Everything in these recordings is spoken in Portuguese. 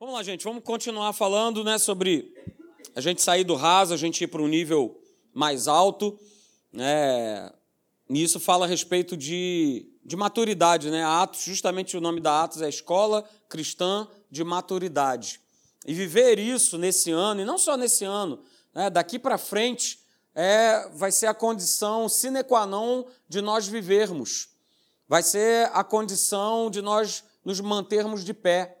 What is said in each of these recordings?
Vamos lá, gente, vamos continuar falando né, sobre a gente sair do raso, a gente ir para um nível mais alto. Né? Nisso fala a respeito de, de maturidade. Né? Atos, justamente o nome da Atos é Escola Cristã de Maturidade. E viver isso nesse ano, e não só nesse ano, né? daqui para frente, é, vai ser a condição sine qua non de nós vivermos. Vai ser a condição de nós nos mantermos de pé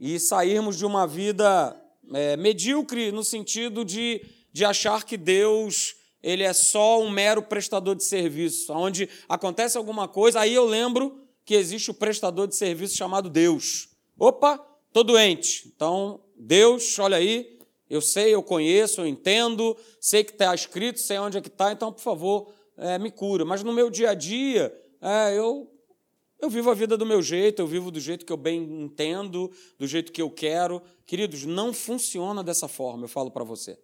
e sairmos de uma vida é, medíocre no sentido de, de achar que Deus ele é só um mero prestador de serviço, onde acontece alguma coisa, aí eu lembro que existe o prestador de serviço chamado Deus. Opa, tô doente. Então, Deus, olha aí, eu sei, eu conheço, eu entendo, sei que está escrito, sei onde é que está, então, por favor, é, me cura. Mas no meu dia a dia, é, eu, eu vivo a vida do meu jeito, eu vivo do jeito que eu bem entendo, do jeito que eu quero. Queridos, não funciona dessa forma, eu falo para você.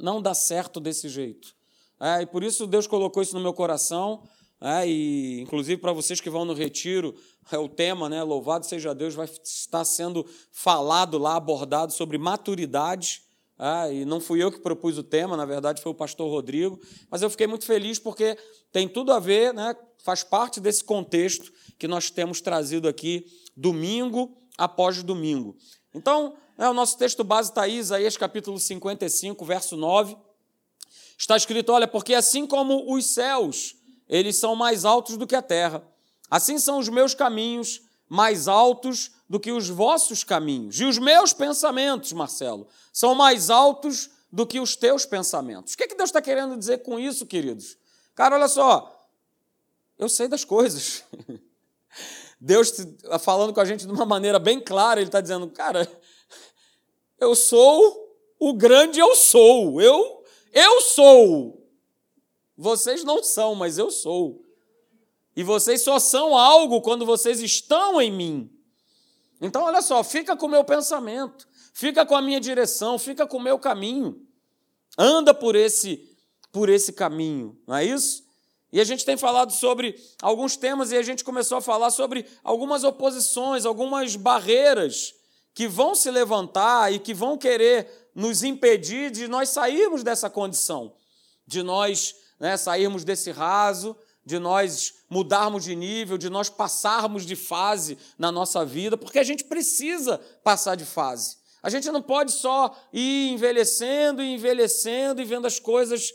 Não dá certo desse jeito. É, e por isso Deus colocou isso no meu coração. É, e inclusive para vocês que vão no retiro, é o tema, né? Louvado seja Deus, vai estar sendo falado lá, abordado sobre maturidade. É, e não fui eu que propus o tema, na verdade foi o pastor Rodrigo, mas eu fiquei muito feliz porque tem tudo a ver, né? faz parte desse contexto que nós temos trazido aqui domingo após domingo. Então, é, o nosso texto base está aí, Isaías capítulo 55, verso 9. Está escrito: olha, porque assim como os céus eles são mais altos do que a terra. Assim são os meus caminhos mais altos do que os vossos caminhos. E os meus pensamentos, Marcelo, são mais altos do que os teus pensamentos. O que, é que Deus está querendo dizer com isso, queridos? Cara, olha só, eu sei das coisas. Deus falando com a gente de uma maneira bem clara, Ele está dizendo, cara, eu sou o grande eu sou. Eu, eu sou. Vocês não são, mas eu sou. E vocês só são algo quando vocês estão em mim. Então, olha só, fica com o meu pensamento, fica com a minha direção, fica com o meu caminho. Anda por esse por esse caminho, não é isso? E a gente tem falado sobre alguns temas e a gente começou a falar sobre algumas oposições, algumas barreiras que vão se levantar e que vão querer nos impedir de nós sairmos dessa condição, de nós né, sairmos desse raso, de nós mudarmos de nível, de nós passarmos de fase na nossa vida, porque a gente precisa passar de fase. A gente não pode só ir envelhecendo e envelhecendo e vendo as coisas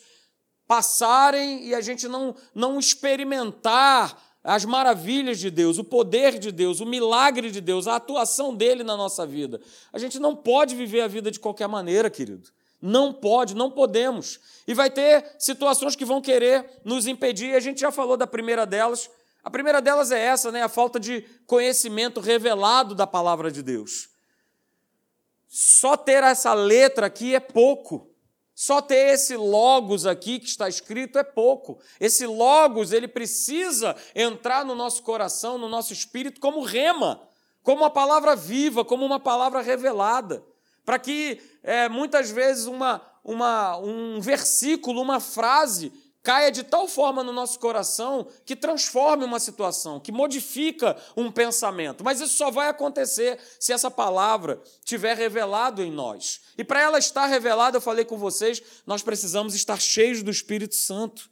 passarem e a gente não, não experimentar as maravilhas de Deus, o poder de Deus, o milagre de Deus, a atuação dele na nossa vida. A gente não pode viver a vida de qualquer maneira, querido. Não pode, não podemos. E vai ter situações que vão querer nos impedir, a gente já falou da primeira delas. A primeira delas é essa, né? A falta de conhecimento revelado da palavra de Deus. Só ter essa letra aqui é pouco. Só ter esse logos aqui que está escrito é pouco. Esse logos, ele precisa entrar no nosso coração, no nosso espírito como rema, como uma palavra viva, como uma palavra revelada para que é, muitas vezes uma, uma, um versículo, uma frase caia de tal forma no nosso coração que transforme uma situação, que modifica um pensamento. Mas isso só vai acontecer se essa palavra tiver revelado em nós. E para ela estar revelada, eu falei com vocês, nós precisamos estar cheios do Espírito Santo.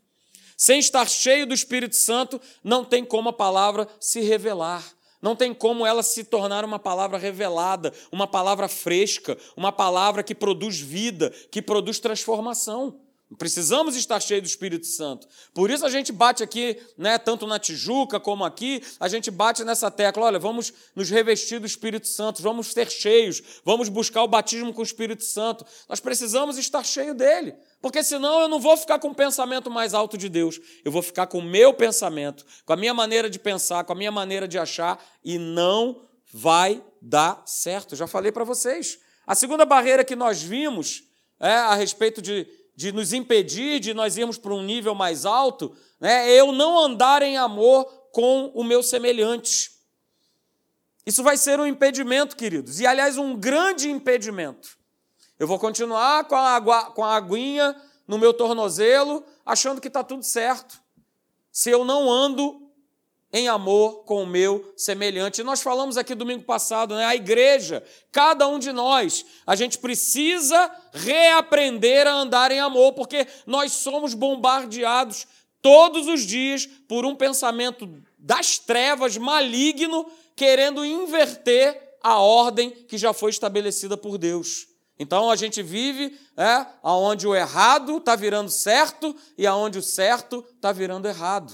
Sem estar cheio do Espírito Santo, não tem como a palavra se revelar. Não tem como ela se tornar uma palavra revelada, uma palavra fresca, uma palavra que produz vida, que produz transformação. Precisamos estar cheios do Espírito Santo. Por isso a gente bate aqui, né, tanto na Tijuca como aqui, a gente bate nessa tecla, olha, vamos nos revestir do Espírito Santo, vamos ser cheios, vamos buscar o batismo com o Espírito Santo. Nós precisamos estar cheios dele, porque senão eu não vou ficar com o pensamento mais alto de Deus, eu vou ficar com o meu pensamento, com a minha maneira de pensar, com a minha maneira de achar e não vai dar certo. Já falei para vocês. A segunda barreira que nós vimos é a respeito de de nos impedir de nós irmos para um nível mais alto, né, é eu não andar em amor com o meu semelhante. Isso vai ser um impedimento, queridos, e aliás, um grande impedimento. Eu vou continuar com a, água, com a aguinha no meu tornozelo, achando que está tudo certo. Se eu não ando em amor com o meu semelhante. nós falamos aqui domingo passado, né? A igreja, cada um de nós, a gente precisa reaprender a andar em amor, porque nós somos bombardeados todos os dias por um pensamento das trevas maligno querendo inverter a ordem que já foi estabelecida por Deus. Então a gente vive é, aonde o errado está virando certo e aonde o certo está virando errado.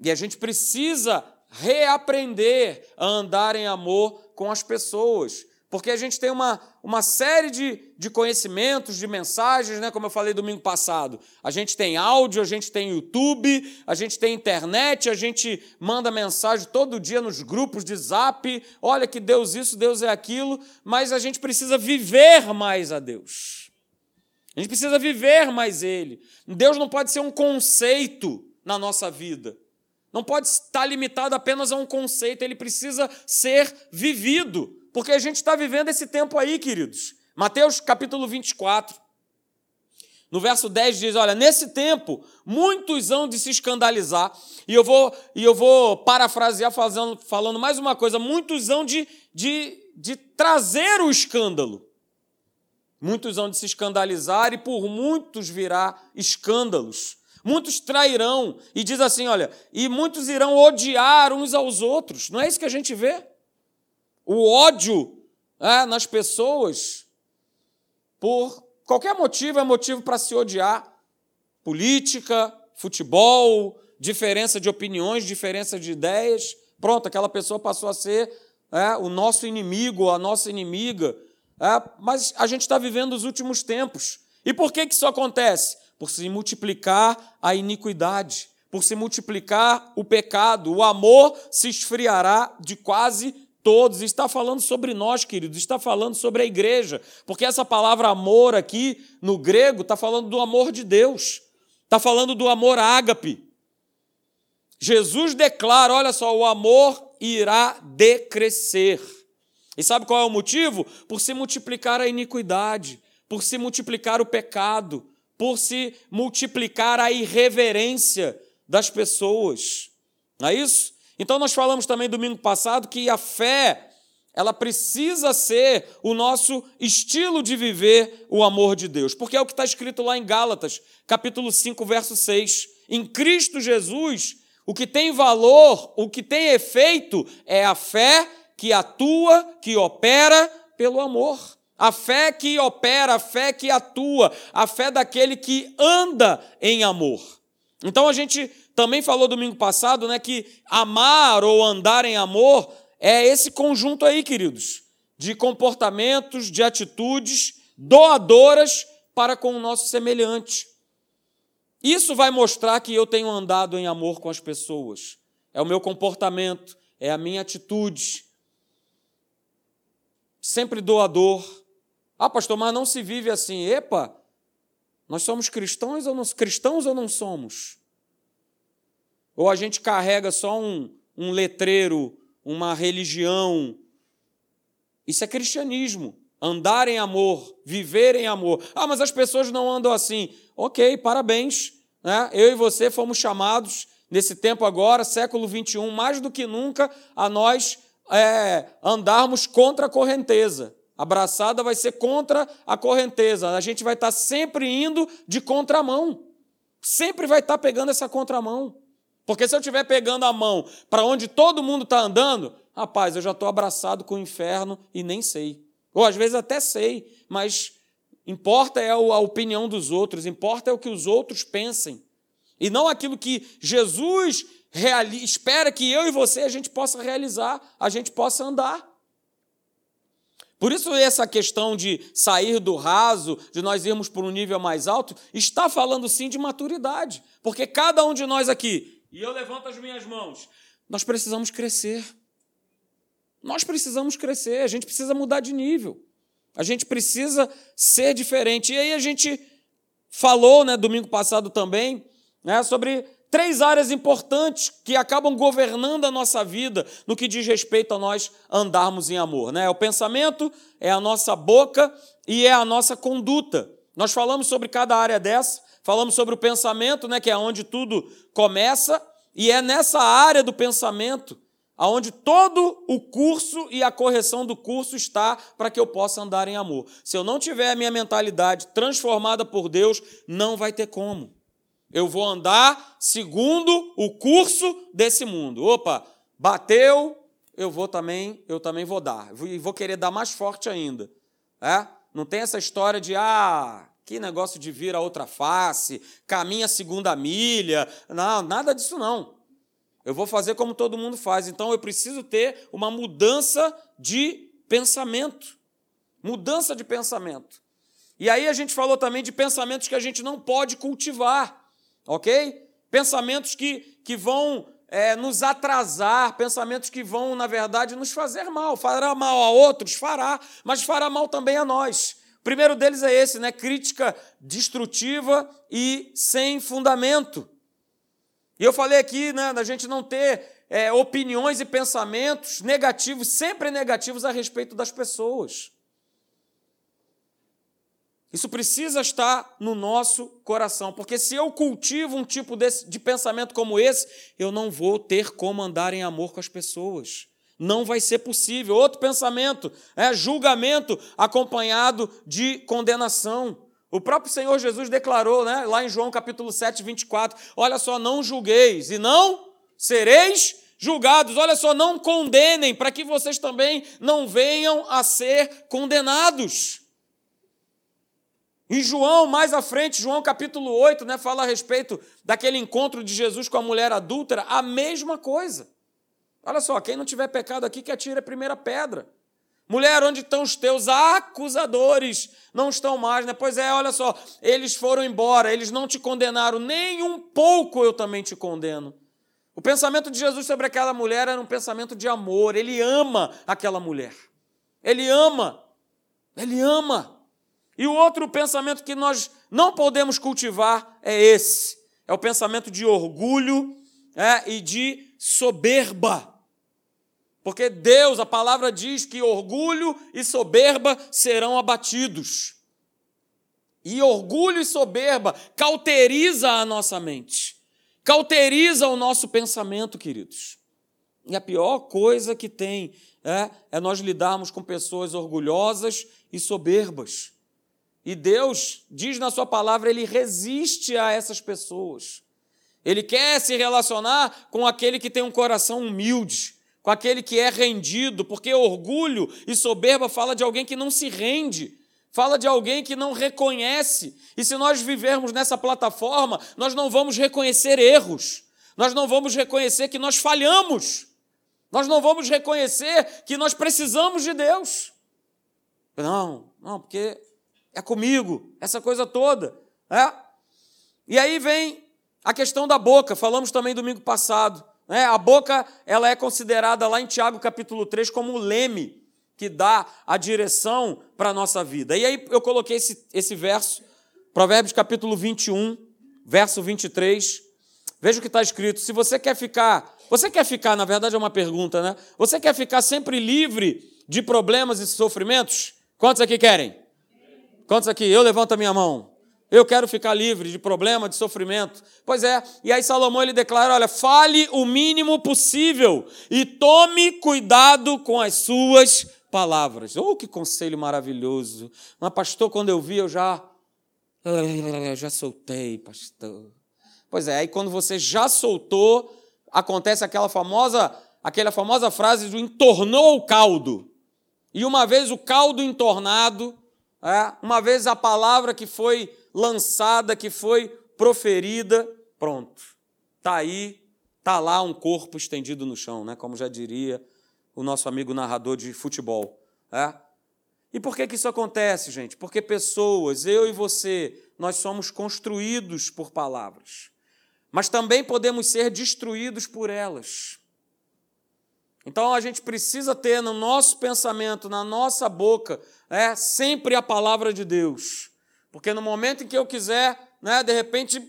E a gente precisa reaprender a andar em amor com as pessoas. Porque a gente tem uma, uma série de, de conhecimentos, de mensagens, né? como eu falei domingo passado. A gente tem áudio, a gente tem YouTube, a gente tem internet, a gente manda mensagem todo dia nos grupos de zap. Olha que Deus isso, Deus é aquilo, mas a gente precisa viver mais a Deus. A gente precisa viver mais Ele. Deus não pode ser um conceito na nossa vida. Não pode estar limitado apenas a um conceito, ele precisa ser vivido. Porque a gente está vivendo esse tempo aí, queridos. Mateus capítulo 24. No verso 10 diz: Olha, nesse tempo, muitos hão de se escandalizar. E eu vou, e eu vou parafrasear fazendo, falando mais uma coisa: muitos hão de, de, de trazer o escândalo. Muitos hão de se escandalizar, e por muitos virá escândalos. Muitos trairão, e diz assim: olha, e muitos irão odiar uns aos outros. Não é isso que a gente vê? O ódio é, nas pessoas, por qualquer motivo, é motivo para se odiar. Política, futebol, diferença de opiniões, diferença de ideias. Pronto, aquela pessoa passou a ser é, o nosso inimigo, a nossa inimiga. É, mas a gente está vivendo os últimos tempos. E por que, que isso acontece? Por se multiplicar a iniquidade, por se multiplicar o pecado. O amor se esfriará de quase todos. Está falando sobre nós, queridos, está falando sobre a igreja, porque essa palavra amor aqui no grego está falando do amor de Deus, está falando do amor ágape. Jesus declara: olha só, o amor irá decrescer. E sabe qual é o motivo? Por se multiplicar a iniquidade, por se multiplicar o pecado, por se multiplicar a irreverência das pessoas. Não é isso? Então nós falamos também domingo passado que a fé, ela precisa ser o nosso estilo de viver o amor de Deus, porque é o que está escrito lá em Gálatas, capítulo 5, verso 6. Em Cristo Jesus, o que tem valor, o que tem efeito é a fé que atua, que opera pelo amor. A fé que opera, a fé que atua, a fé daquele que anda em amor. Então a gente também falou domingo passado, né, que amar ou andar em amor é esse conjunto aí, queridos, de comportamentos, de atitudes doadoras para com o nosso semelhante. Isso vai mostrar que eu tenho andado em amor com as pessoas. É o meu comportamento, é a minha atitude. Sempre doador, ah, pastor, mas não se vive assim. Epa, nós somos cristãos ou não, cristãos ou não somos? Ou a gente carrega só um, um letreiro, uma religião? Isso é cristianismo. Andar em amor, viver em amor. Ah, mas as pessoas não andam assim. Ok, parabéns. Né? Eu e você fomos chamados, nesse tempo agora, século 21, mais do que nunca, a nós é, andarmos contra a correnteza. Abraçada vai ser contra a correnteza. A gente vai estar sempre indo de contramão. Sempre vai estar pegando essa contramão. Porque se eu estiver pegando a mão para onde todo mundo está andando, rapaz, eu já estou abraçado com o inferno e nem sei. Ou às vezes até sei, mas importa é a opinião dos outros, importa é o que os outros pensem. E não aquilo que Jesus espera que eu e você a gente possa realizar, a gente possa andar. Por isso, essa questão de sair do raso, de nós irmos para um nível mais alto, está falando sim de maturidade. Porque cada um de nós aqui, e eu levanto as minhas mãos, nós precisamos crescer. Nós precisamos crescer, a gente precisa mudar de nível. A gente precisa ser diferente. E aí a gente falou, né, domingo passado também, né, sobre três áreas importantes que acabam governando a nossa vida no que diz respeito a nós andarmos em amor. Né? É o pensamento, é a nossa boca e é a nossa conduta. Nós falamos sobre cada área dessa, falamos sobre o pensamento, né, que é onde tudo começa, E é nessa área do pensamento aonde todo o curso e a correção do curso está para que eu possa andar em amor. Se eu não tiver a minha mentalidade transformada por Deus, não vai ter como. Eu vou andar segundo o curso desse mundo. Opa, bateu, eu vou também, eu também vou dar. E vou querer dar mais forte ainda. É? Não tem essa história de ah, que negócio de vir a outra face, caminha segunda milha. Não, nada disso não. Eu vou fazer como todo mundo faz. Então eu preciso ter uma mudança de pensamento. Mudança de pensamento. E aí a gente falou também de pensamentos que a gente não pode cultivar, ok? Pensamentos que, que vão é, nos atrasar, pensamentos que vão, na verdade, nos fazer mal. Fará mal a outros? Fará, mas fará mal também a nós. O primeiro deles é esse, né? Crítica destrutiva e sem fundamento. E eu falei aqui, né, da gente não ter é, opiniões e pensamentos negativos, sempre negativos a respeito das pessoas. Isso precisa estar no nosso coração, porque se eu cultivo um tipo desse, de pensamento como esse, eu não vou ter como andar em amor com as pessoas. Não vai ser possível. Outro pensamento é julgamento acompanhado de condenação. O próprio Senhor Jesus declarou, né, lá em João capítulo 7, 24: Olha só, não julgueis e não sereis julgados. Olha só, não condenem, para que vocês também não venham a ser condenados. Em João, mais à frente, João capítulo 8, né, fala a respeito daquele encontro de Jesus com a mulher adúltera, a mesma coisa. Olha só, quem não tiver pecado aqui, que atire a primeira pedra. Mulher, onde estão os teus acusadores? Não estão mais, né? Pois é, olha só, eles foram embora, eles não te condenaram, nem um pouco eu também te condeno. O pensamento de Jesus sobre aquela mulher era um pensamento de amor, ele ama aquela mulher. Ele ama, ele ama. E o outro pensamento que nós não podemos cultivar é esse: é o pensamento de orgulho é, e de soberba. Porque Deus, a palavra diz que orgulho e soberba serão abatidos. E orgulho e soberba cauteriza a nossa mente, cauteriza o nosso pensamento, queridos. E a pior coisa que tem é, é nós lidarmos com pessoas orgulhosas e soberbas. E Deus diz na Sua palavra, Ele resiste a essas pessoas. Ele quer se relacionar com aquele que tem um coração humilde, com aquele que é rendido, porque orgulho e soberba fala de alguém que não se rende, fala de alguém que não reconhece. E se nós vivermos nessa plataforma, nós não vamos reconhecer erros, nós não vamos reconhecer que nós falhamos, nós não vamos reconhecer que nós precisamos de Deus. Não, não, porque é comigo, essa coisa toda. É? E aí vem a questão da boca, falamos também domingo passado. Né? A boca ela é considerada lá em Tiago capítulo 3 como o leme que dá a direção para a nossa vida. E aí eu coloquei esse, esse verso, Provérbios capítulo 21, verso 23. Veja o que está escrito. Se você quer ficar, você quer ficar, na verdade é uma pergunta, né? Você quer ficar sempre livre de problemas e sofrimentos? Quantos aqui querem? Quantos aqui? Eu levanto a minha mão. Eu quero ficar livre de problema, de sofrimento. Pois é, e aí Salomão ele declara: olha, fale o mínimo possível e tome cuidado com as suas palavras. Oh, que conselho maravilhoso. Mas, pastor, quando eu vi, eu já. Eu já soltei, pastor. Pois é, aí quando você já soltou, acontece aquela famosa, aquela famosa frase do entornou o caldo. E uma vez o caldo entornado, uma vez a palavra que foi lançada, que foi proferida, pronto. Está aí, está lá um corpo estendido no chão, né? como já diria o nosso amigo narrador de futebol. É? E por que, que isso acontece, gente? Porque pessoas, eu e você, nós somos construídos por palavras, mas também podemos ser destruídos por elas. Então a gente precisa ter no nosso pensamento, na nossa boca, é, sempre a palavra de Deus. Porque no momento em que eu quiser, né, de repente,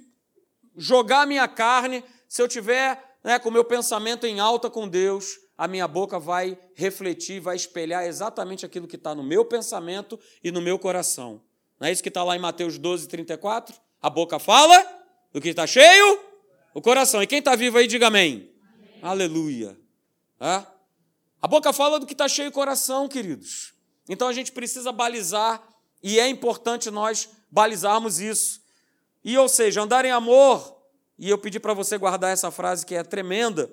jogar minha carne, se eu tiver né, com o meu pensamento em alta com Deus, a minha boca vai refletir, vai espelhar exatamente aquilo que está no meu pensamento e no meu coração. Não é isso que está lá em Mateus 12, 34? A boca fala do que está cheio, O coração. E quem está vivo aí, diga amém. amém. Aleluia. É? A boca fala do que está cheio o coração, queridos. Então a gente precisa balizar, e é importante nós balizarmos isso. E, ou seja, andar em amor, e eu pedi para você guardar essa frase que é tremenda.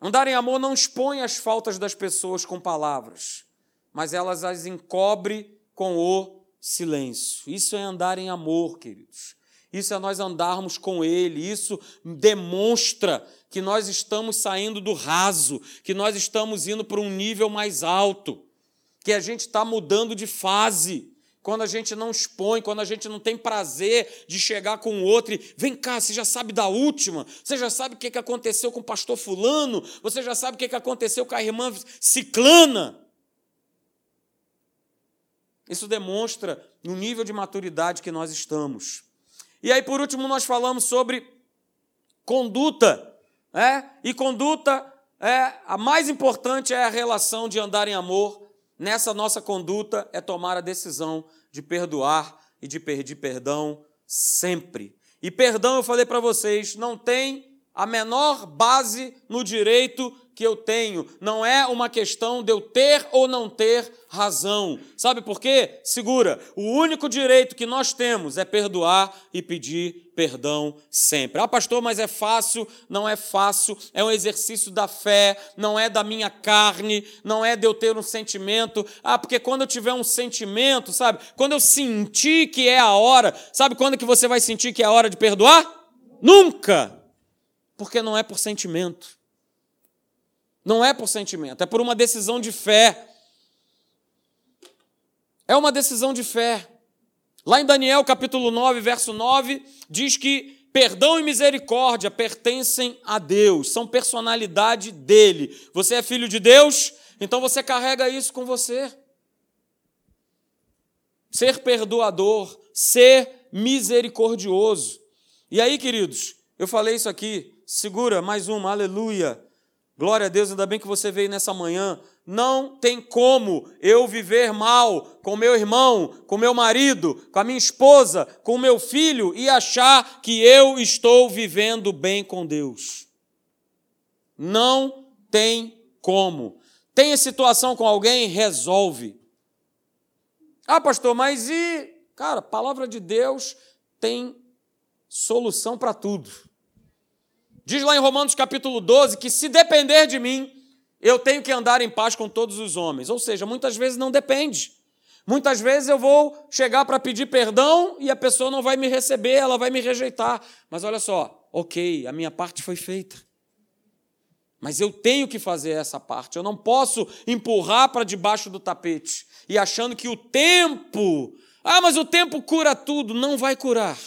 Andar em amor não expõe as faltas das pessoas com palavras, mas elas as encobre com o silêncio. Isso é andar em amor, queridos. Isso é nós andarmos com Ele. Isso demonstra que nós estamos saindo do raso, que nós estamos indo para um nível mais alto, que a gente está mudando de fase quando a gente não expõe, quando a gente não tem prazer de chegar com o outro e vem cá, você já sabe da última, você já sabe o que aconteceu com o pastor Fulano, você já sabe o que aconteceu com a irmã Ciclana. Isso demonstra o nível de maturidade que nós estamos. E aí, por último, nós falamos sobre conduta. É? E conduta é a mais importante é a relação de andar em amor nessa nossa conduta é tomar a decisão de perdoar e de pedir perdão sempre. E perdão, eu falei para vocês, não tem a menor base no direito que eu tenho. Não é uma questão de eu ter ou não ter razão. Sabe por quê? Segura. O único direito que nós temos é perdoar e pedir perdão sempre. Ah, pastor, mas é fácil? Não é fácil. É um exercício da fé, não é da minha carne, não é de eu ter um sentimento. Ah, porque quando eu tiver um sentimento, sabe? Quando eu sentir que é a hora, sabe quando que você vai sentir que é a hora de perdoar? Nunca! Porque não é por sentimento. Não é por sentimento, é por uma decisão de fé. É uma decisão de fé. Lá em Daniel capítulo 9, verso 9, diz que perdão e misericórdia pertencem a Deus, são personalidade dele. Você é filho de Deus, então você carrega isso com você. Ser perdoador, ser misericordioso. E aí, queridos, eu falei isso aqui, segura mais uma, aleluia. Glória a Deus, ainda bem que você veio nessa manhã. Não tem como eu viver mal com meu irmão, com meu marido, com a minha esposa, com meu filho e achar que eu estou vivendo bem com Deus. Não tem como. Tem situação com alguém? Resolve. Ah, pastor, mas e. Cara, palavra de Deus tem solução para tudo. Diz lá em Romanos capítulo 12 que se depender de mim, eu tenho que andar em paz com todos os homens. Ou seja, muitas vezes não depende. Muitas vezes eu vou chegar para pedir perdão e a pessoa não vai me receber, ela vai me rejeitar. Mas olha só, ok, a minha parte foi feita. Mas eu tenho que fazer essa parte. Eu não posso empurrar para debaixo do tapete e achando que o tempo, ah, mas o tempo cura tudo. Não vai curar.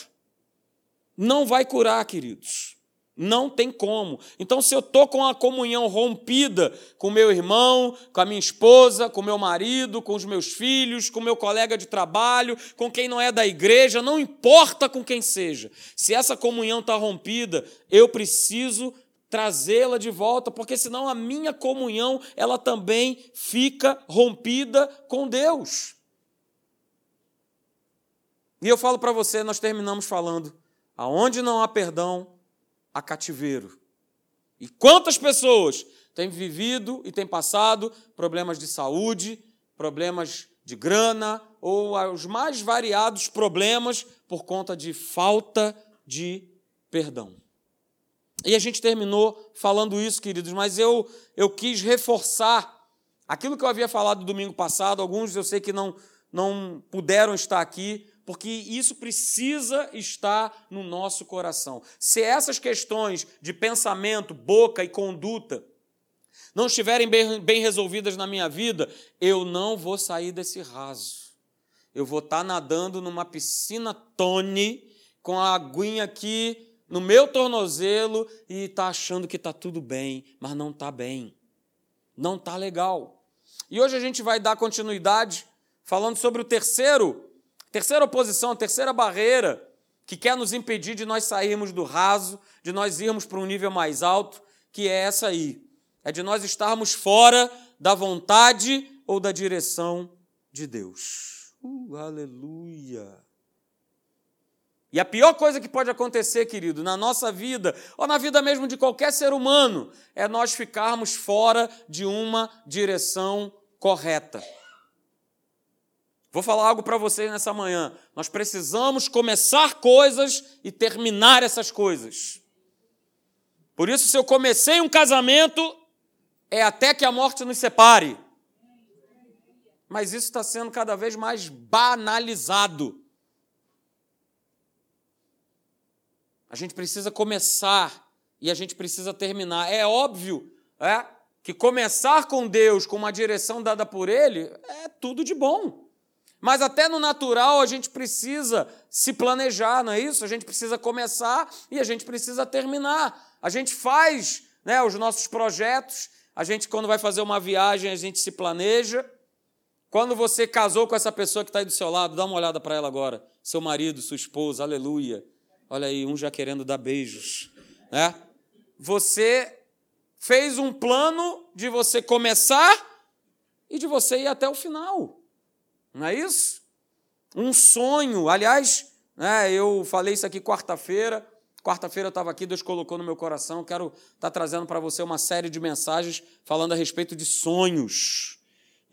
Não vai curar, queridos. Não tem como. Então, se eu estou com a comunhão rompida com meu irmão, com a minha esposa, com meu marido, com os meus filhos, com meu colega de trabalho, com quem não é da igreja, não importa com quem seja, se essa comunhão está rompida, eu preciso trazê-la de volta, porque senão a minha comunhão ela também fica rompida com Deus. E eu falo para você, nós terminamos falando, aonde não há perdão, a cativeiro. E quantas pessoas têm vivido e têm passado problemas de saúde, problemas de grana ou os mais variados problemas por conta de falta de perdão. E a gente terminou falando isso, queridos, mas eu, eu quis reforçar aquilo que eu havia falado domingo passado. Alguns eu sei que não, não puderam estar aqui, porque isso precisa estar no nosso coração. Se essas questões de pensamento, boca e conduta não estiverem bem, bem resolvidas na minha vida, eu não vou sair desse raso. Eu vou estar nadando numa piscina tone, com a aguinha aqui no meu tornozelo e está achando que está tudo bem, mas não está bem. Não está legal. E hoje a gente vai dar continuidade falando sobre o terceiro Terceira oposição, terceira barreira que quer nos impedir de nós sairmos do raso, de nós irmos para um nível mais alto, que é essa aí. É de nós estarmos fora da vontade ou da direção de Deus. Uh, aleluia! E a pior coisa que pode acontecer, querido, na nossa vida, ou na vida mesmo de qualquer ser humano, é nós ficarmos fora de uma direção correta. Vou falar algo para vocês nessa manhã. Nós precisamos começar coisas e terminar essas coisas. Por isso, se eu comecei um casamento, é até que a morte nos separe. Mas isso está sendo cada vez mais banalizado. A gente precisa começar e a gente precisa terminar. É óbvio é, que começar com Deus, com uma direção dada por Ele, é tudo de bom. Mas até no natural a gente precisa se planejar, não é isso? A gente precisa começar e a gente precisa terminar. A gente faz né, os nossos projetos, a gente, quando vai fazer uma viagem, a gente se planeja. Quando você casou com essa pessoa que está aí do seu lado, dá uma olhada para ela agora. Seu marido, sua esposa, aleluia. Olha aí, um já querendo dar beijos. Né? Você fez um plano de você começar e de você ir até o final. Não é isso? Um sonho. Aliás, né, eu falei isso aqui quarta-feira. Quarta-feira eu estava aqui, Deus colocou no meu coração. Quero estar tá trazendo para você uma série de mensagens falando a respeito de sonhos.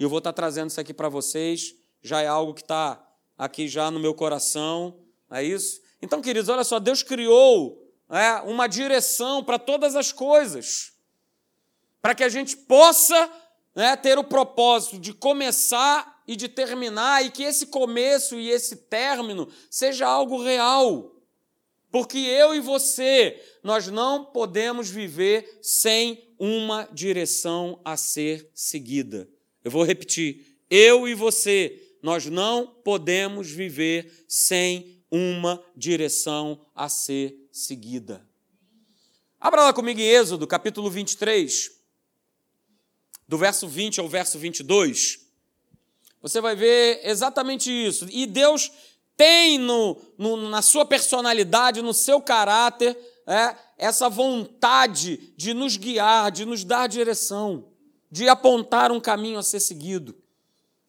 E eu vou estar tá trazendo isso aqui para vocês. Já é algo que está aqui já no meu coração. É isso? Então, queridos, olha só, Deus criou é, uma direção para todas as coisas. Para que a gente possa né, ter o propósito de começar e de terminar, e que esse começo e esse término seja algo real. Porque eu e você, nós não podemos viver sem uma direção a ser seguida. Eu vou repetir. Eu e você, nós não podemos viver sem uma direção a ser seguida. Abra lá comigo em Êxodo, capítulo 23, do verso 20 ao verso 22. Você vai ver exatamente isso. E Deus tem no, no na sua personalidade, no seu caráter, é, essa vontade de nos guiar, de nos dar direção, de apontar um caminho a ser seguido.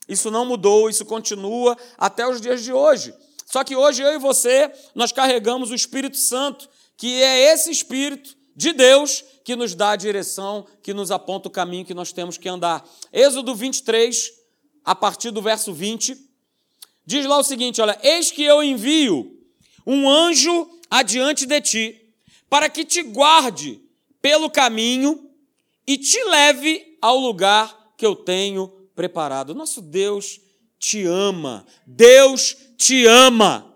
Isso não mudou, isso continua até os dias de hoje. Só que hoje eu e você, nós carregamos o Espírito Santo, que é esse Espírito de Deus que nos dá a direção, que nos aponta o caminho que nós temos que andar. Êxodo 23, a partir do verso 20, diz lá o seguinte: olha, eis que eu envio um anjo adiante de ti, para que te guarde pelo caminho e te leve ao lugar que eu tenho preparado. Nosso Deus te ama, Deus te ama.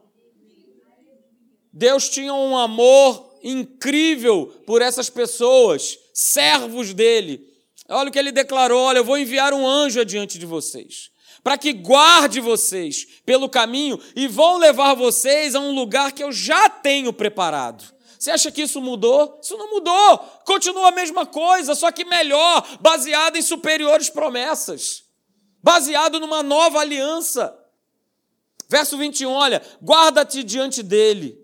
Deus tinha um amor incrível por essas pessoas, servos dele, Olha o que ele declarou: olha, eu vou enviar um anjo adiante de vocês, para que guarde vocês pelo caminho e vão levar vocês a um lugar que eu já tenho preparado. Você acha que isso mudou? Isso não mudou. Continua a mesma coisa, só que melhor, baseado em superiores promessas, baseado numa nova aliança. Verso 21, olha: guarda-te diante dele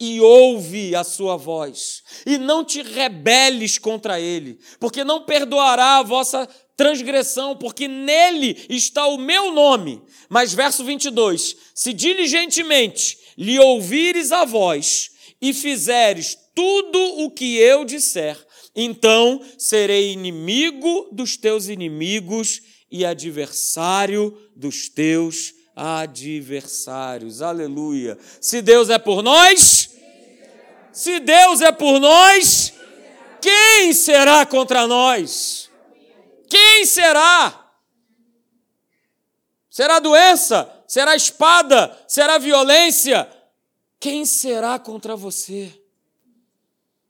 e ouve a sua voz, e não te rebeles contra ele, porque não perdoará a vossa transgressão, porque nele está o meu nome. Mas verso 22: se diligentemente lhe ouvires a voz e fizeres tudo o que eu disser, então serei inimigo dos teus inimigos e adversário dos teus adversários. Aleluia. Se Deus é por nós, se Deus é por nós, quem será contra nós? Quem será? Será doença? Será espada? Será violência? Quem será contra você?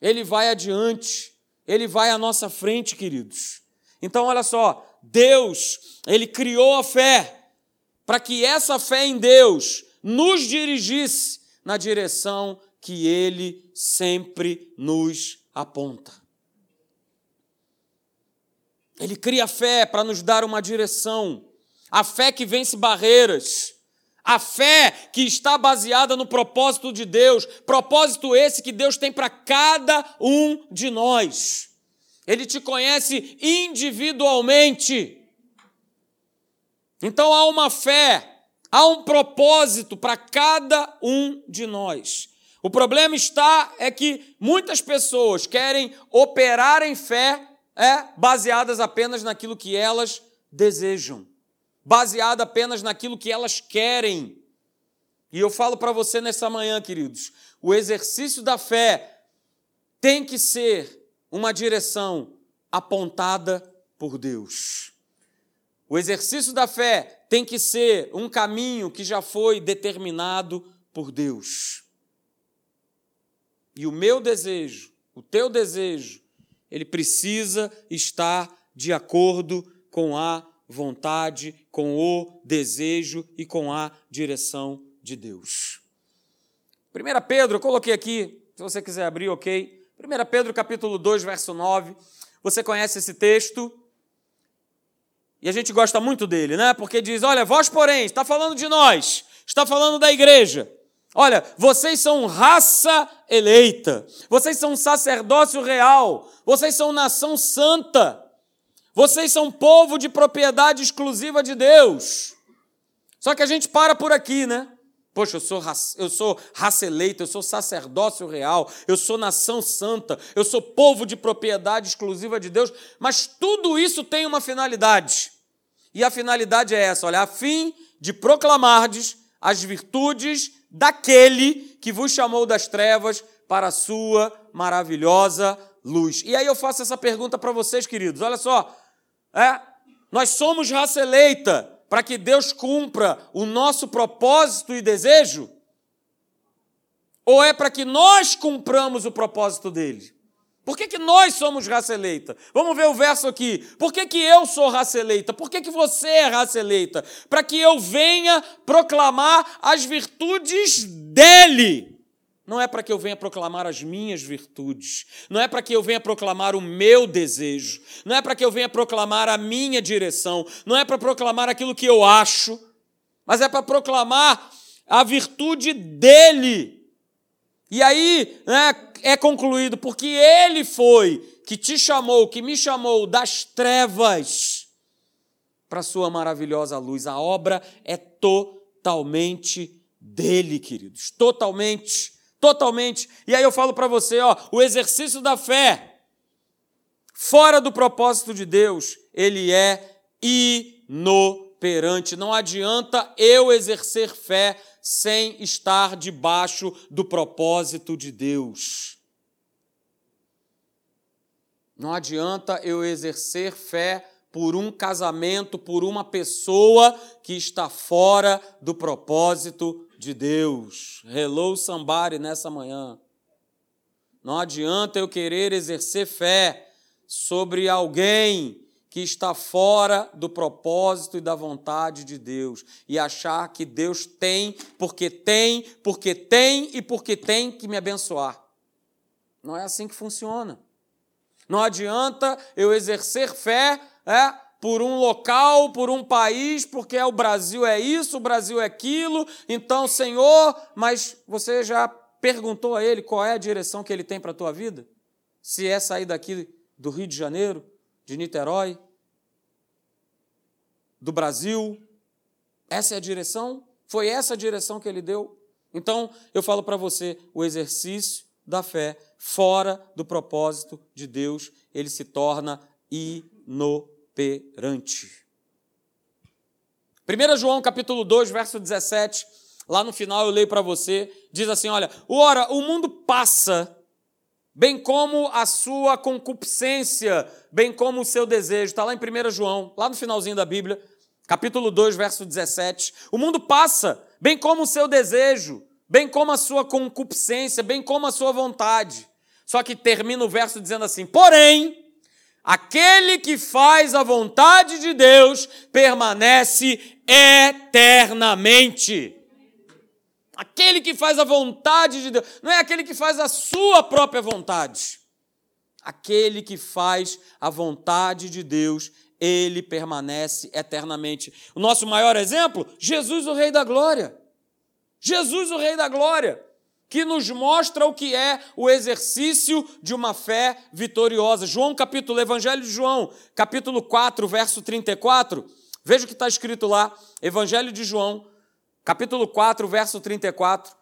Ele vai adiante, ele vai à nossa frente, queridos. Então, olha só, Deus, ele criou a fé para que essa fé em Deus nos dirigisse na direção que Ele sempre nos aponta. Ele cria fé para nos dar uma direção, a fé que vence barreiras, a fé que está baseada no propósito de Deus, propósito esse que Deus tem para cada um de nós. Ele te conhece individualmente. Então há uma fé, Há um propósito para cada um de nós. O problema está é que muitas pessoas querem operar em fé é, baseadas apenas naquilo que elas desejam, baseada apenas naquilo que elas querem. E eu falo para você nessa manhã, queridos, o exercício da fé tem que ser uma direção apontada por Deus. O exercício da fé tem que ser um caminho que já foi determinado por Deus. E o meu desejo, o teu desejo, ele precisa estar de acordo com a vontade, com o desejo e com a direção de Deus. 1 Pedro, eu coloquei aqui, se você quiser abrir, ok. 1 Pedro capítulo 2, verso 9. Você conhece esse texto? E a gente gosta muito dele, né? Porque diz: olha, vós, porém, está falando de nós, está falando da igreja. Olha, vocês são raça eleita, vocês são sacerdócio real, vocês são nação santa, vocês são povo de propriedade exclusiva de Deus. Só que a gente para por aqui, né? Poxa, eu sou, eu sou raça eleita, eu sou sacerdócio real, eu sou nação santa, eu sou povo de propriedade exclusiva de Deus, mas tudo isso tem uma finalidade. E a finalidade é essa, olha, a fim de proclamardes as virtudes daquele que vos chamou das trevas para a sua maravilhosa luz. E aí eu faço essa pergunta para vocês, queridos. Olha só, é, nós somos raça eleita, para que Deus cumpra o nosso propósito e desejo? Ou é para que nós cumpramos o propósito dele? Por que, que nós somos raça eleita? Vamos ver o verso aqui. Por que, que eu sou raça eleita? Por que, que você é raça eleita? Para que eu venha proclamar as virtudes dele. Não é para que eu venha proclamar as minhas virtudes, não é para que eu venha proclamar o meu desejo, não é para que eu venha proclamar a minha direção, não é para proclamar aquilo que eu acho, mas é para proclamar a virtude dele. E aí né, é concluído, porque ele foi que te chamou, que me chamou das trevas para sua maravilhosa luz. A obra é totalmente dele, queridos, totalmente totalmente. E aí eu falo para você, ó, o exercício da fé fora do propósito de Deus, ele é inoperante. Não adianta eu exercer fé sem estar debaixo do propósito de Deus. Não adianta eu exercer fé por um casamento, por uma pessoa que está fora do propósito de Deus. Hello somebody nessa manhã. Não adianta eu querer exercer fé sobre alguém que está fora do propósito e da vontade de Deus e achar que Deus tem, porque tem, porque tem e porque tem que me abençoar. Não é assim que funciona. Não adianta eu exercer fé, é, por um local, por um país, porque é o Brasil é isso, o Brasil é aquilo. Então, Senhor, mas você já perguntou a ele qual é a direção que ele tem para a tua vida? Se é sair daqui do Rio de Janeiro, de Niterói, do Brasil, essa é a direção? Foi essa a direção que ele deu? Então, eu falo para você, o exercício da fé fora do propósito de Deus, ele se torna inoperante perante. 1 João capítulo 2, verso 17, lá no final eu leio para você, diz assim: olha, ora, o mundo passa, bem como a sua concupiscência, bem como o seu desejo. Está lá em 1 João, lá no finalzinho da Bíblia, capítulo 2, verso 17. O mundo passa, bem como o seu desejo, bem como a sua concupiscência, bem como a sua vontade. Só que termina o verso dizendo assim: porém, Aquele que faz a vontade de Deus permanece eternamente. Aquele que faz a vontade de Deus, não é aquele que faz a sua própria vontade. Aquele que faz a vontade de Deus, ele permanece eternamente. O nosso maior exemplo, Jesus, o Rei da Glória. Jesus, o Rei da Glória que nos mostra o que é o exercício de uma fé vitoriosa. João capítulo, Evangelho de João, capítulo 4, verso 34. Veja o que está escrito lá, Evangelho de João, capítulo 4, verso 34,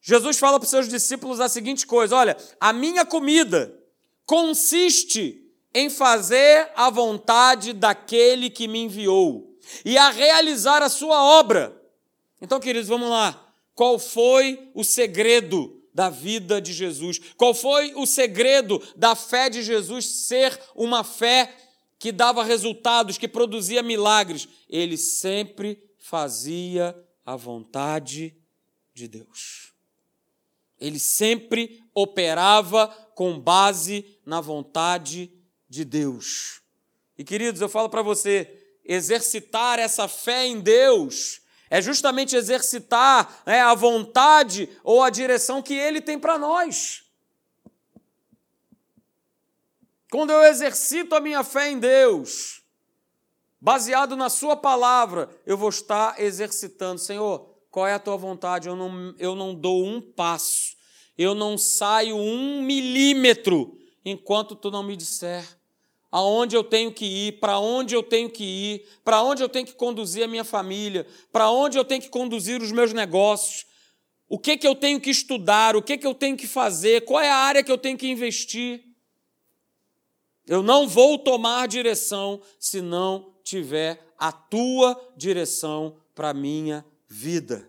Jesus fala para os seus discípulos a seguinte coisa: olha, a minha comida consiste em fazer a vontade daquele que me enviou e a realizar a sua obra. Então, queridos, vamos lá. Qual foi o segredo da vida de Jesus? Qual foi o segredo da fé de Jesus ser uma fé que dava resultados, que produzia milagres? Ele sempre fazia a vontade de Deus. Ele sempre operava com base na vontade de Deus. E queridos, eu falo para você, exercitar essa fé em Deus é justamente exercitar né, a vontade ou a direção que Ele tem para nós. Quando eu exercito a minha fé em Deus, baseado na Sua palavra, eu vou estar exercitando, Senhor, qual é a tua vontade? Eu não, eu não dou um passo, eu não saio um milímetro enquanto tu não me disser aonde eu tenho que ir, para onde eu tenho que ir, para onde eu tenho que conduzir a minha família, para onde eu tenho que conduzir os meus negócios, o que, que eu tenho que estudar, o que, que eu tenho que fazer, qual é a área que eu tenho que investir. Eu não vou tomar direção se não tiver a tua direção para a minha vida.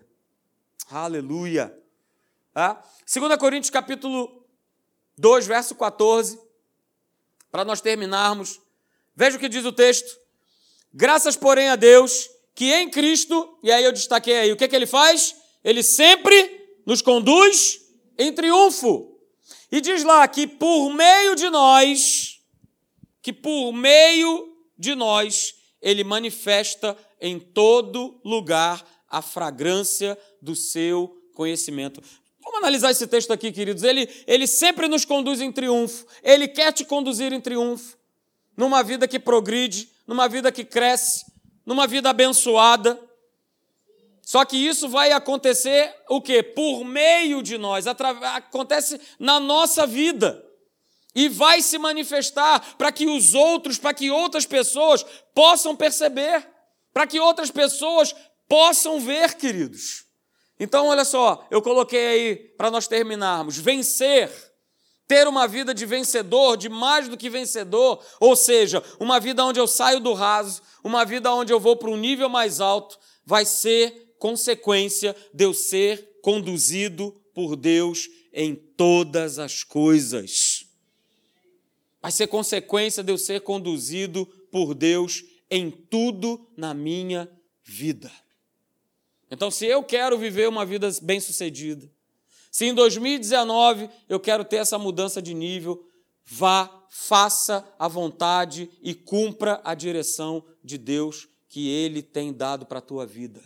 Aleluia. Ah? 2 Coríntios capítulo 2, verso 14 para nós terminarmos, veja o que diz o texto. Graças, porém, a Deus, que em Cristo, e aí eu destaquei aí, o que, é que ele faz? Ele sempre nos conduz em triunfo. E diz lá que por meio de nós, que por meio de nós, ele manifesta em todo lugar a fragrância do seu conhecimento. Vamos analisar esse texto aqui, queridos. Ele, ele sempre nos conduz em triunfo. Ele quer te conduzir em triunfo. Numa vida que progride, numa vida que cresce, numa vida abençoada. Só que isso vai acontecer o quê? Por meio de nós. Acontece na nossa vida. E vai se manifestar para que os outros, para que outras pessoas possam perceber, para que outras pessoas possam ver, queridos. Então, olha só, eu coloquei aí para nós terminarmos: vencer, ter uma vida de vencedor, de mais do que vencedor, ou seja, uma vida onde eu saio do raso, uma vida onde eu vou para um nível mais alto, vai ser consequência de eu ser conduzido por Deus em todas as coisas. Vai ser consequência de eu ser conduzido por Deus em tudo na minha vida. Então, se eu quero viver uma vida bem-sucedida, se em 2019 eu quero ter essa mudança de nível, vá, faça a vontade e cumpra a direção de Deus que Ele tem dado para a tua vida.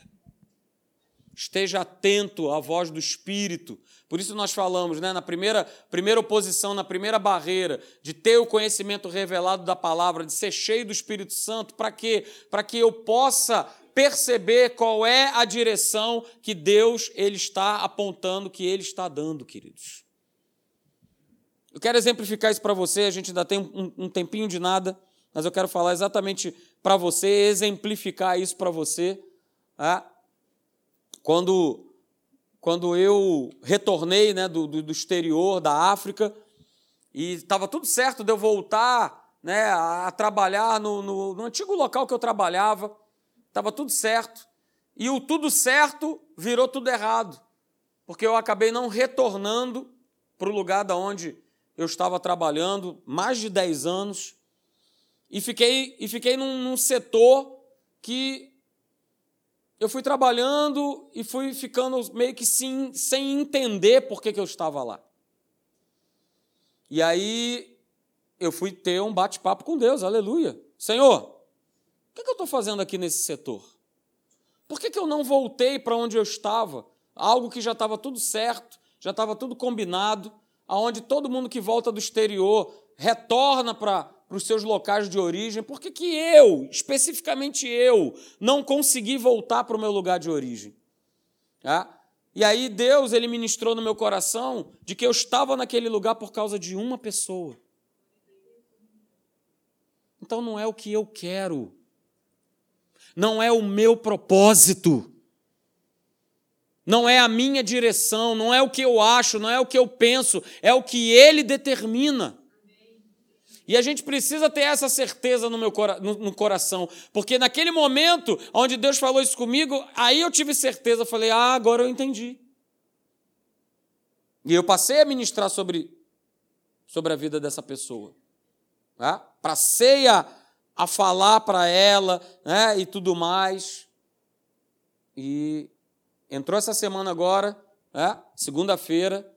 Esteja atento à voz do Espírito. Por isso nós falamos, né, na primeira, primeira oposição, na primeira barreira, de ter o conhecimento revelado da palavra, de ser cheio do Espírito Santo, para quê? Para que eu possa perceber qual é a direção que Deus ele está apontando, que ele está dando, queridos. Eu quero exemplificar isso para você, a gente ainda tem um, um tempinho de nada, mas eu quero falar exatamente para você, exemplificar isso para você. Tá? Quando, quando eu retornei né, do, do, do exterior, da África, e estava tudo certo de eu voltar né, a trabalhar no, no, no antigo local que eu trabalhava, estava tudo certo. E o tudo certo virou tudo errado, porque eu acabei não retornando para o lugar da onde eu estava trabalhando mais de 10 anos e fiquei, e fiquei num, num setor que eu fui trabalhando e fui ficando meio que sem, sem entender por que, que eu estava lá. E aí eu fui ter um bate-papo com Deus, aleluia. Senhor, que, que eu estou fazendo aqui nesse setor? Por que, que eu não voltei para onde eu estava? Algo que já estava tudo certo, já estava tudo combinado, aonde todo mundo que volta do exterior retorna para os seus locais de origem. Por que, que eu, especificamente eu, não consegui voltar para o meu lugar de origem? Ah? E aí Deus ele ministrou no meu coração de que eu estava naquele lugar por causa de uma pessoa. Então não é o que eu quero, não é o meu propósito. Não é a minha direção, não é o que eu acho, não é o que eu penso, é o que ele determina. E a gente precisa ter essa certeza no meu no coração, porque naquele momento onde Deus falou isso comigo, aí eu tive certeza, falei: "Ah, agora eu entendi". E eu passei a ministrar sobre sobre a vida dessa pessoa. Né? Passei a, a falar para ela né? e tudo mais. E entrou essa semana agora, né? segunda-feira,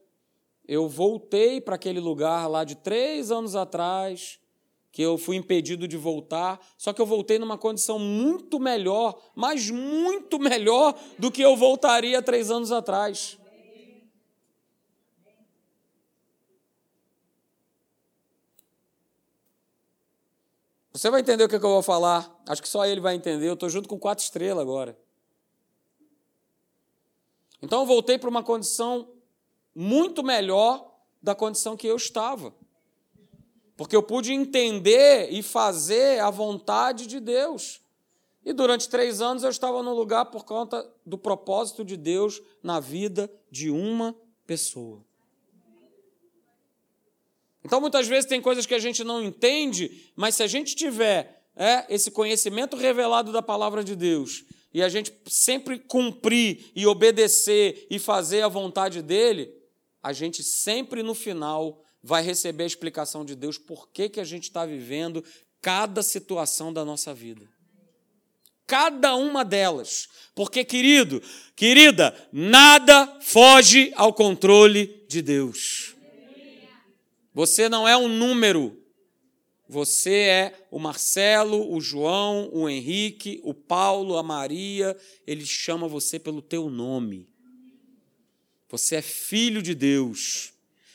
eu voltei para aquele lugar lá de três anos atrás, que eu fui impedido de voltar, só que eu voltei numa condição muito melhor, mas muito melhor do que eu voltaria três anos atrás. Você vai entender o que, eu vou falar. Acho que só ele vai entender. Eu estou junto com quatro estrelas agora. Então eu voltei para uma condição muito melhor da condição que eu estava. Porque eu pude entender e fazer a vontade de Deus. E durante três anos eu estava no lugar por conta do propósito de Deus na vida de uma pessoa. Então, muitas vezes, tem coisas que a gente não entende, mas se a gente tiver é, esse conhecimento revelado da palavra de Deus e a gente sempre cumprir e obedecer e fazer a vontade dele, a gente sempre no final vai receber a explicação de Deus por que, que a gente está vivendo cada situação da nossa vida. Cada uma delas. Porque, querido, querida, nada foge ao controle de Deus. Você não é um número. Você é o Marcelo, o João, o Henrique, o Paulo, a Maria. Ele chama você pelo teu nome. Você é filho de Deus.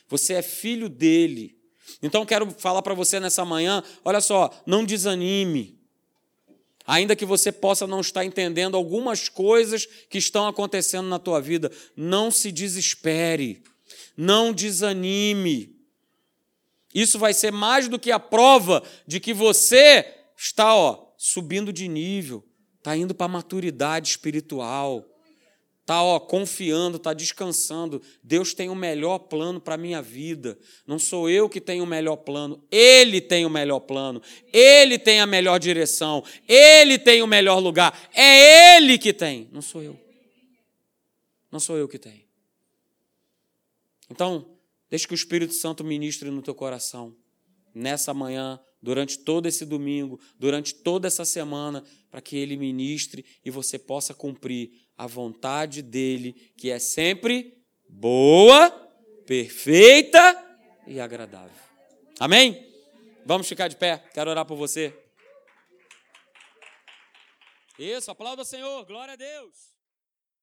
Você é filho dele. Então quero falar para você nessa manhã, olha só, não desanime. Ainda que você possa não estar entendendo algumas coisas que estão acontecendo na tua vida, não se desespere. Não desanime. Isso vai ser mais do que a prova de que você está ó, subindo de nível, está indo para a maturidade espiritual, está ó, confiando, está descansando. Deus tem o melhor plano para a minha vida. Não sou eu que tenho o melhor plano, Ele tem o melhor plano, Ele tem a melhor direção, Ele tem o melhor lugar. É Ele que tem, não sou eu. Não sou eu que tenho. Então, Deixe que o Espírito Santo ministre no teu coração, nessa manhã, durante todo esse domingo, durante toda essa semana, para que ele ministre e você possa cumprir a vontade dele, que é sempre boa, perfeita e agradável. Amém? Vamos ficar de pé, quero orar por você. Isso, aplauda o Senhor, glória a Deus.